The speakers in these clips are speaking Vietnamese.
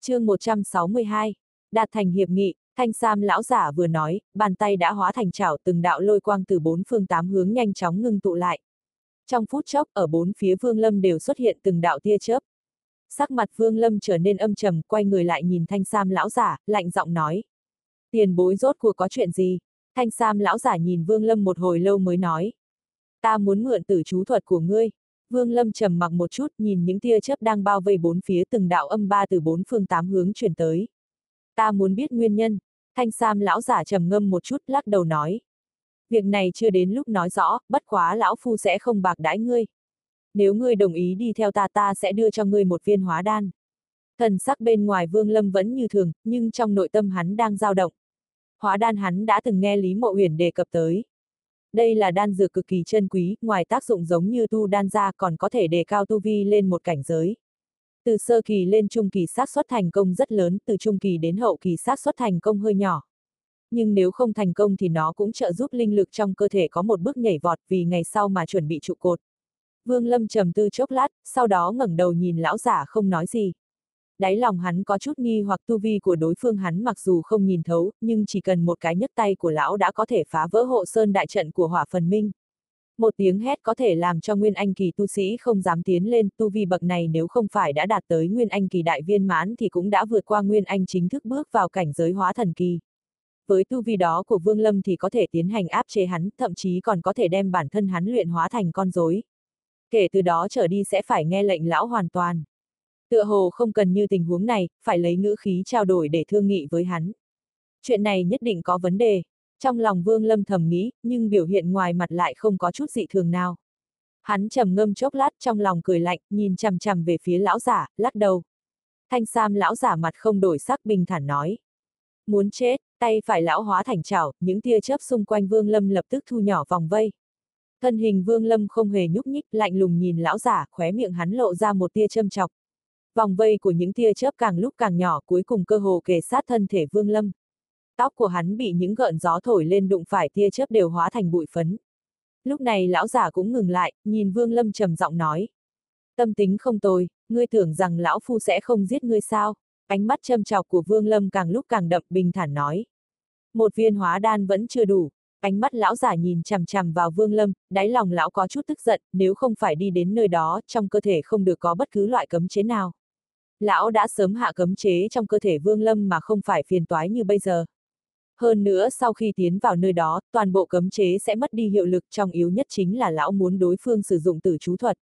chương 162, đạt thành hiệp nghị, thanh sam lão giả vừa nói, bàn tay đã hóa thành chảo từng đạo lôi quang từ bốn phương tám hướng nhanh chóng ngưng tụ lại. Trong phút chốc, ở bốn phía vương lâm đều xuất hiện từng đạo tia chớp. Sắc mặt vương lâm trở nên âm trầm, quay người lại nhìn thanh sam lão giả, lạnh giọng nói. Tiền bối rốt cuộc có chuyện gì? Thanh sam lão giả nhìn vương lâm một hồi lâu mới nói. Ta muốn mượn tử chú thuật của ngươi. Vương Lâm trầm mặc một chút nhìn những tia chớp đang bao vây bốn phía từng đạo âm ba từ bốn phương tám hướng chuyển tới. Ta muốn biết nguyên nhân. Thanh Sam lão giả trầm ngâm một chút lắc đầu nói. Việc này chưa đến lúc nói rõ, bất quá lão phu sẽ không bạc đãi ngươi. Nếu ngươi đồng ý đi theo ta ta sẽ đưa cho ngươi một viên hóa đan. Thần sắc bên ngoài Vương Lâm vẫn như thường, nhưng trong nội tâm hắn đang dao động. Hóa đan hắn đã từng nghe Lý Mộ Huyền đề cập tới. Đây là đan dược cực kỳ chân quý, ngoài tác dụng giống như tu đan ra còn có thể đề cao tu vi lên một cảnh giới. Từ sơ kỳ lên trung kỳ xác suất thành công rất lớn, từ trung kỳ đến hậu kỳ xác suất thành công hơi nhỏ. Nhưng nếu không thành công thì nó cũng trợ giúp linh lực trong cơ thể có một bước nhảy vọt vì ngày sau mà chuẩn bị trụ cột. Vương Lâm trầm tư chốc lát, sau đó ngẩng đầu nhìn lão giả không nói gì đáy lòng hắn có chút nghi hoặc tu vi của đối phương hắn mặc dù không nhìn thấu, nhưng chỉ cần một cái nhấc tay của lão đã có thể phá vỡ hộ sơn đại trận của hỏa phần minh. Một tiếng hét có thể làm cho Nguyên Anh kỳ tu sĩ không dám tiến lên, tu vi bậc này nếu không phải đã đạt tới Nguyên Anh kỳ đại viên mãn thì cũng đã vượt qua Nguyên Anh chính thức bước vào cảnh giới hóa thần kỳ. Với tu vi đó của Vương Lâm thì có thể tiến hành áp chế hắn, thậm chí còn có thể đem bản thân hắn luyện hóa thành con rối. Kể từ đó trở đi sẽ phải nghe lệnh lão hoàn toàn. Tựa hồ không cần như tình huống này, phải lấy ngữ khí trao đổi để thương nghị với hắn. Chuyện này nhất định có vấn đề. Trong lòng Vương Lâm thầm nghĩ, nhưng biểu hiện ngoài mặt lại không có chút dị thường nào. Hắn trầm ngâm chốc lát trong lòng cười lạnh, nhìn chằm chằm về phía lão giả, lắc đầu. Thanh Sam lão giả mặt không đổi sắc bình thản nói. Muốn chết, tay phải lão hóa thành chảo, những tia chớp xung quanh Vương Lâm lập tức thu nhỏ vòng vây. Thân hình Vương Lâm không hề nhúc nhích, lạnh lùng nhìn lão giả, khóe miệng hắn lộ ra một tia châm chọc. Vòng vây của những tia chớp càng lúc càng nhỏ cuối cùng cơ hồ kề sát thân thể Vương Lâm. Tóc của hắn bị những gợn gió thổi lên đụng phải tia chớp đều hóa thành bụi phấn. Lúc này lão giả cũng ngừng lại, nhìn Vương Lâm trầm giọng nói. Tâm tính không tồi, ngươi tưởng rằng lão phu sẽ không giết ngươi sao? Ánh mắt châm chọc của Vương Lâm càng lúc càng đậm bình thản nói. Một viên hóa đan vẫn chưa đủ, ánh mắt lão giả nhìn chằm chằm vào Vương Lâm, đáy lòng lão có chút tức giận, nếu không phải đi đến nơi đó, trong cơ thể không được có bất cứ loại cấm chế nào. Lão đã sớm hạ cấm chế trong cơ thể Vương Lâm mà không phải phiền toái như bây giờ. Hơn nữa sau khi tiến vào nơi đó, toàn bộ cấm chế sẽ mất đi hiệu lực trong yếu nhất chính là lão muốn đối phương sử dụng tử chú thuật.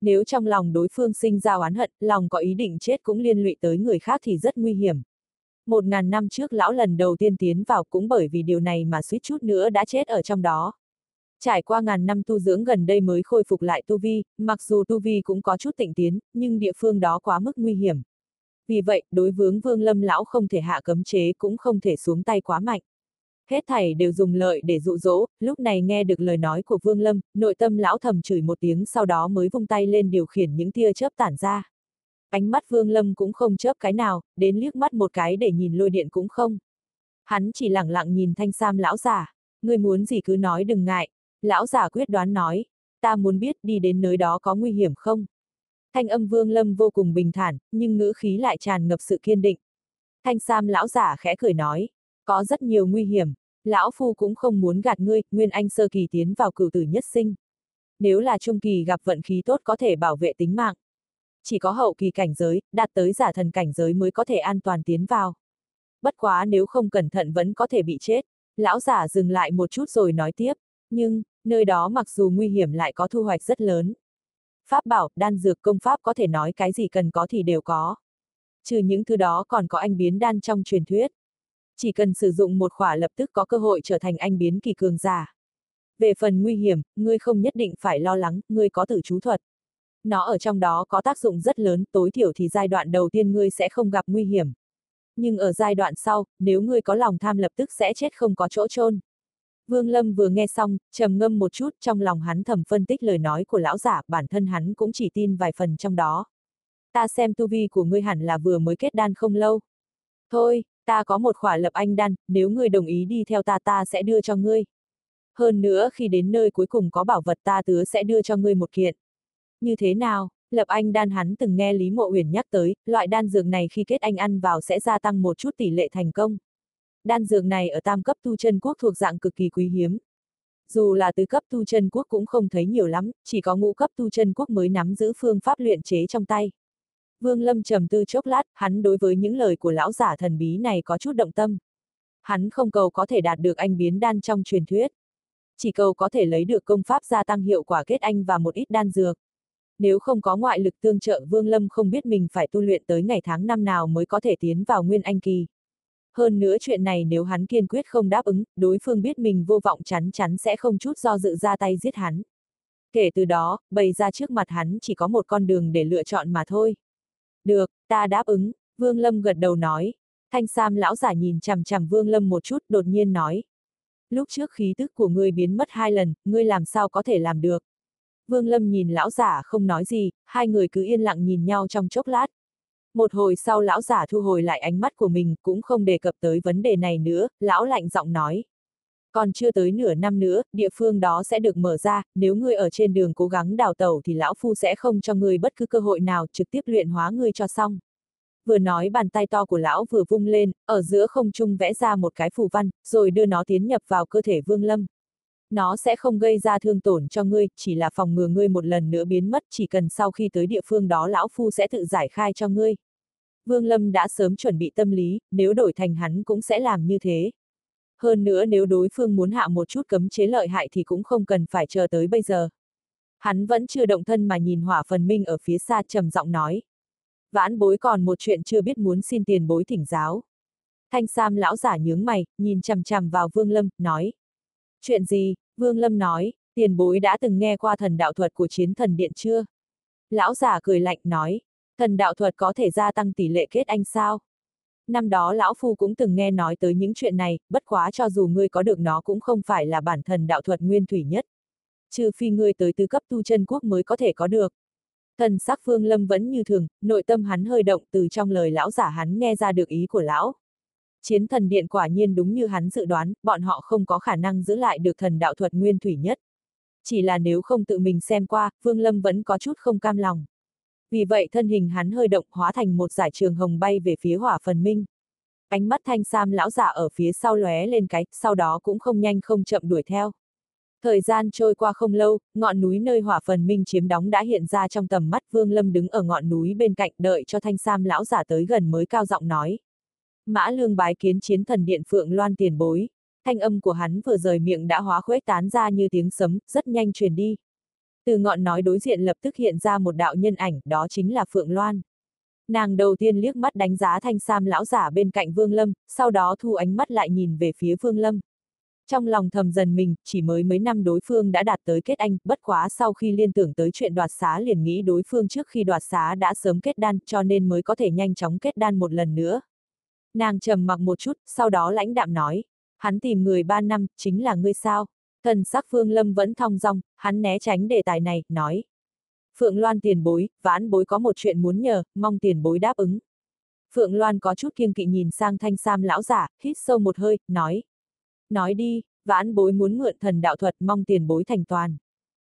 Nếu trong lòng đối phương sinh ra oán hận, lòng có ý định chết cũng liên lụy tới người khác thì rất nguy hiểm. Một ngàn năm trước lão lần đầu tiên tiến vào cũng bởi vì điều này mà suýt chút nữa đã chết ở trong đó. Trải qua ngàn năm tu dưỡng gần đây mới khôi phục lại tu vi, mặc dù tu vi cũng có chút tịnh tiến, nhưng địa phương đó quá mức nguy hiểm. Vì vậy, đối vướng vương lâm lão không thể hạ cấm chế cũng không thể xuống tay quá mạnh. Hết thảy đều dùng lợi để dụ dỗ, lúc này nghe được lời nói của vương lâm, nội tâm lão thầm chửi một tiếng sau đó mới vung tay lên điều khiển những tia chớp tản ra. Ánh mắt vương lâm cũng không chớp cái nào, đến liếc mắt một cái để nhìn lôi điện cũng không. Hắn chỉ lặng lặng nhìn thanh sam lão giả, ngươi muốn gì cứ nói đừng ngại, Lão giả quyết đoán nói, ta muốn biết đi đến nơi đó có nguy hiểm không? Thanh âm vương lâm vô cùng bình thản, nhưng ngữ khí lại tràn ngập sự kiên định. Thanh Sam lão giả khẽ cười nói, có rất nhiều nguy hiểm, lão phu cũng không muốn gạt ngươi, nguyên anh sơ kỳ tiến vào cửu tử nhất sinh. Nếu là trung kỳ gặp vận khí tốt có thể bảo vệ tính mạng. Chỉ có hậu kỳ cảnh giới, đạt tới giả thần cảnh giới mới có thể an toàn tiến vào. Bất quá nếu không cẩn thận vẫn có thể bị chết. Lão giả dừng lại một chút rồi nói tiếp. Nhưng, nơi đó mặc dù nguy hiểm lại có thu hoạch rất lớn. Pháp bảo, đan dược công pháp có thể nói cái gì cần có thì đều có. Trừ những thứ đó còn có anh biến đan trong truyền thuyết. Chỉ cần sử dụng một khỏa lập tức có cơ hội trở thành anh biến kỳ cường giả. Về phần nguy hiểm, ngươi không nhất định phải lo lắng, ngươi có tử chú thuật. Nó ở trong đó có tác dụng rất lớn, tối thiểu thì giai đoạn đầu tiên ngươi sẽ không gặp nguy hiểm. Nhưng ở giai đoạn sau, nếu ngươi có lòng tham lập tức sẽ chết không có chỗ chôn. Vương Lâm vừa nghe xong, trầm ngâm một chút, trong lòng hắn thầm phân tích lời nói của lão giả, bản thân hắn cũng chỉ tin vài phần trong đó. Ta xem tu vi của ngươi hẳn là vừa mới kết đan không lâu. Thôi, ta có một khỏa lập anh đan, nếu ngươi đồng ý đi theo ta ta sẽ đưa cho ngươi. Hơn nữa khi đến nơi cuối cùng có bảo vật ta tứa sẽ đưa cho ngươi một kiện. Như thế nào, Lập anh đan hắn từng nghe Lý Mộ Uyển nhắc tới, loại đan dược này khi kết anh ăn vào sẽ gia tăng một chút tỷ lệ thành công. Đan dược này ở tam cấp tu chân quốc thuộc dạng cực kỳ quý hiếm. Dù là tứ cấp tu chân quốc cũng không thấy nhiều lắm, chỉ có ngũ cấp tu chân quốc mới nắm giữ phương pháp luyện chế trong tay. Vương Lâm trầm tư chốc lát, hắn đối với những lời của lão giả thần bí này có chút động tâm. Hắn không cầu có thể đạt được anh biến đan trong truyền thuyết. Chỉ cầu có thể lấy được công pháp gia tăng hiệu quả kết anh và một ít đan dược. Nếu không có ngoại lực tương trợ Vương Lâm không biết mình phải tu luyện tới ngày tháng năm nào mới có thể tiến vào nguyên anh kỳ. Hơn nữa chuyện này nếu hắn kiên quyết không đáp ứng, đối phương biết mình vô vọng chắn chắn sẽ không chút do dự ra tay giết hắn. Kể từ đó, bày ra trước mặt hắn chỉ có một con đường để lựa chọn mà thôi. Được, ta đáp ứng, Vương Lâm gật đầu nói. Thanh Sam lão giả nhìn chằm chằm Vương Lâm một chút, đột nhiên nói. Lúc trước khí tức của ngươi biến mất hai lần, ngươi làm sao có thể làm được? Vương Lâm nhìn lão giả không nói gì, hai người cứ yên lặng nhìn nhau trong chốc lát. Một hồi sau lão giả thu hồi lại ánh mắt của mình, cũng không đề cập tới vấn đề này nữa, lão lạnh giọng nói. Còn chưa tới nửa năm nữa, địa phương đó sẽ được mở ra, nếu ngươi ở trên đường cố gắng đào tẩu thì lão phu sẽ không cho ngươi bất cứ cơ hội nào trực tiếp luyện hóa ngươi cho xong. Vừa nói bàn tay to của lão vừa vung lên, ở giữa không trung vẽ ra một cái phù văn, rồi đưa nó tiến nhập vào cơ thể vương lâm. Nó sẽ không gây ra thương tổn cho ngươi, chỉ là phòng ngừa ngươi một lần nữa biến mất, chỉ cần sau khi tới địa phương đó lão phu sẽ tự giải khai cho ngươi. Vương Lâm đã sớm chuẩn bị tâm lý, nếu đổi thành hắn cũng sẽ làm như thế. Hơn nữa nếu đối phương muốn hạ một chút cấm chế lợi hại thì cũng không cần phải chờ tới bây giờ. Hắn vẫn chưa động thân mà nhìn hỏa phần minh ở phía xa trầm giọng nói. Vãn bối còn một chuyện chưa biết muốn xin tiền bối thỉnh giáo. Thanh Sam lão giả nhướng mày, nhìn chằm chằm vào Vương Lâm, nói. Chuyện gì? Vương Lâm nói, tiền bối đã từng nghe qua thần đạo thuật của chiến thần điện chưa? Lão giả cười lạnh nói, thần đạo thuật có thể gia tăng tỷ lệ kết anh sao? Năm đó lão phu cũng từng nghe nói tới những chuyện này, bất quá cho dù ngươi có được nó cũng không phải là bản thần đạo thuật nguyên thủy nhất. Trừ phi ngươi tới tứ cấp tu chân quốc mới có thể có được. Thần sắc Phương Lâm vẫn như thường, nội tâm hắn hơi động từ trong lời lão giả hắn nghe ra được ý của lão. Chiến thần điện quả nhiên đúng như hắn dự đoán, bọn họ không có khả năng giữ lại được thần đạo thuật nguyên thủy nhất. Chỉ là nếu không tự mình xem qua, Phương Lâm vẫn có chút không cam lòng. Vì vậy thân hình hắn hơi động hóa thành một giải trường hồng bay về phía hỏa phần minh. Ánh mắt thanh sam lão giả ở phía sau lóe lên cái, sau đó cũng không nhanh không chậm đuổi theo. Thời gian trôi qua không lâu, ngọn núi nơi hỏa phần minh chiếm đóng đã hiện ra trong tầm mắt Vương Lâm đứng ở ngọn núi bên cạnh đợi cho thanh sam lão giả tới gần mới cao giọng nói. Mã lương bái kiến chiến thần điện phượng loan tiền bối. Thanh âm của hắn vừa rời miệng đã hóa khuếch tán ra như tiếng sấm, rất nhanh truyền đi. Từ ngọn nói đối diện lập tức hiện ra một đạo nhân ảnh, đó chính là Phượng Loan. Nàng đầu tiên liếc mắt đánh giá thanh sam lão giả bên cạnh Vương Lâm, sau đó thu ánh mắt lại nhìn về phía Vương Lâm. Trong lòng thầm dần mình, chỉ mới mấy năm đối phương đã đạt tới kết anh, bất quá sau khi liên tưởng tới chuyện đoạt xá liền nghĩ đối phương trước khi đoạt xá đã sớm kết đan, cho nên mới có thể nhanh chóng kết đan một lần nữa. Nàng trầm mặc một chút, sau đó lãnh đạm nói, hắn tìm người ba năm, chính là ngươi sao? Thần sắc Phương Lâm vẫn thong dong, hắn né tránh đề tài này, nói. Phượng Loan tiền bối, vãn bối có một chuyện muốn nhờ, mong tiền bối đáp ứng. Phượng Loan có chút kiêng kỵ nhìn sang thanh sam lão giả, hít sâu một hơi, nói. Nói đi, vãn bối muốn mượn thần đạo thuật mong tiền bối thành toàn.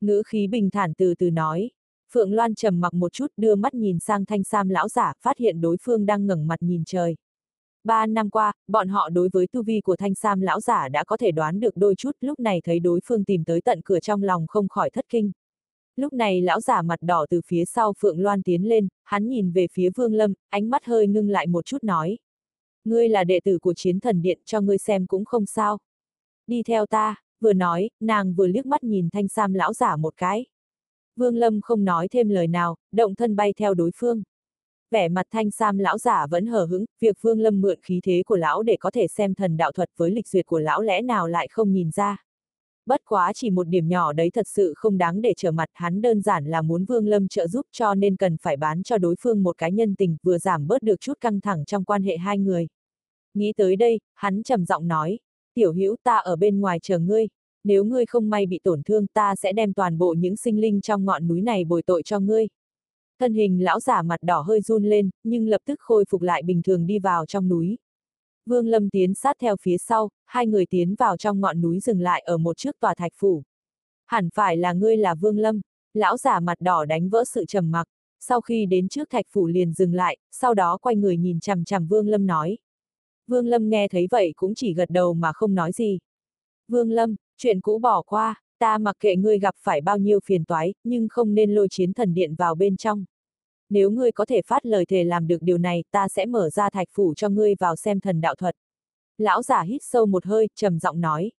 Ngữ khí bình thản từ từ nói. Phượng Loan trầm mặc một chút đưa mắt nhìn sang thanh sam lão giả, phát hiện đối phương đang ngẩng mặt nhìn trời. Ba năm qua, bọn họ đối với tu vi của thanh sam lão giả đã có thể đoán được đôi chút, lúc này thấy đối phương tìm tới tận cửa trong lòng không khỏi thất kinh. Lúc này lão giả mặt đỏ từ phía sau Phượng Loan tiến lên, hắn nhìn về phía Vương Lâm, ánh mắt hơi ngưng lại một chút nói. Ngươi là đệ tử của chiến thần điện cho ngươi xem cũng không sao. Đi theo ta, vừa nói, nàng vừa liếc mắt nhìn thanh sam lão giả một cái. Vương Lâm không nói thêm lời nào, động thân bay theo đối phương vẻ mặt thanh sam lão giả vẫn hờ hững, việc Vương Lâm mượn khí thế của lão để có thể xem thần đạo thuật với lịch duyệt của lão lẽ nào lại không nhìn ra. Bất quá chỉ một điểm nhỏ đấy thật sự không đáng để trở mặt hắn đơn giản là muốn Vương Lâm trợ giúp cho nên cần phải bán cho đối phương một cái nhân tình vừa giảm bớt được chút căng thẳng trong quan hệ hai người. Nghĩ tới đây, hắn trầm giọng nói, tiểu hữu ta ở bên ngoài chờ ngươi, nếu ngươi không may bị tổn thương ta sẽ đem toàn bộ những sinh linh trong ngọn núi này bồi tội cho ngươi. Thân hình lão giả mặt đỏ hơi run lên, nhưng lập tức khôi phục lại bình thường đi vào trong núi. Vương Lâm tiến sát theo phía sau, hai người tiến vào trong ngọn núi dừng lại ở một trước tòa thạch phủ. Hẳn phải là ngươi là Vương Lâm, lão giả mặt đỏ đánh vỡ sự trầm mặc. sau khi đến trước thạch phủ liền dừng lại, sau đó quay người nhìn chằm chằm Vương Lâm nói. Vương Lâm nghe thấy vậy cũng chỉ gật đầu mà không nói gì. Vương Lâm, chuyện cũ bỏ qua, ta mặc kệ ngươi gặp phải bao nhiêu phiền toái, nhưng không nên lôi chiến thần điện vào bên trong. Nếu ngươi có thể phát lời thề làm được điều này, ta sẽ mở ra thạch phủ cho ngươi vào xem thần đạo thuật. Lão giả hít sâu một hơi, trầm giọng nói.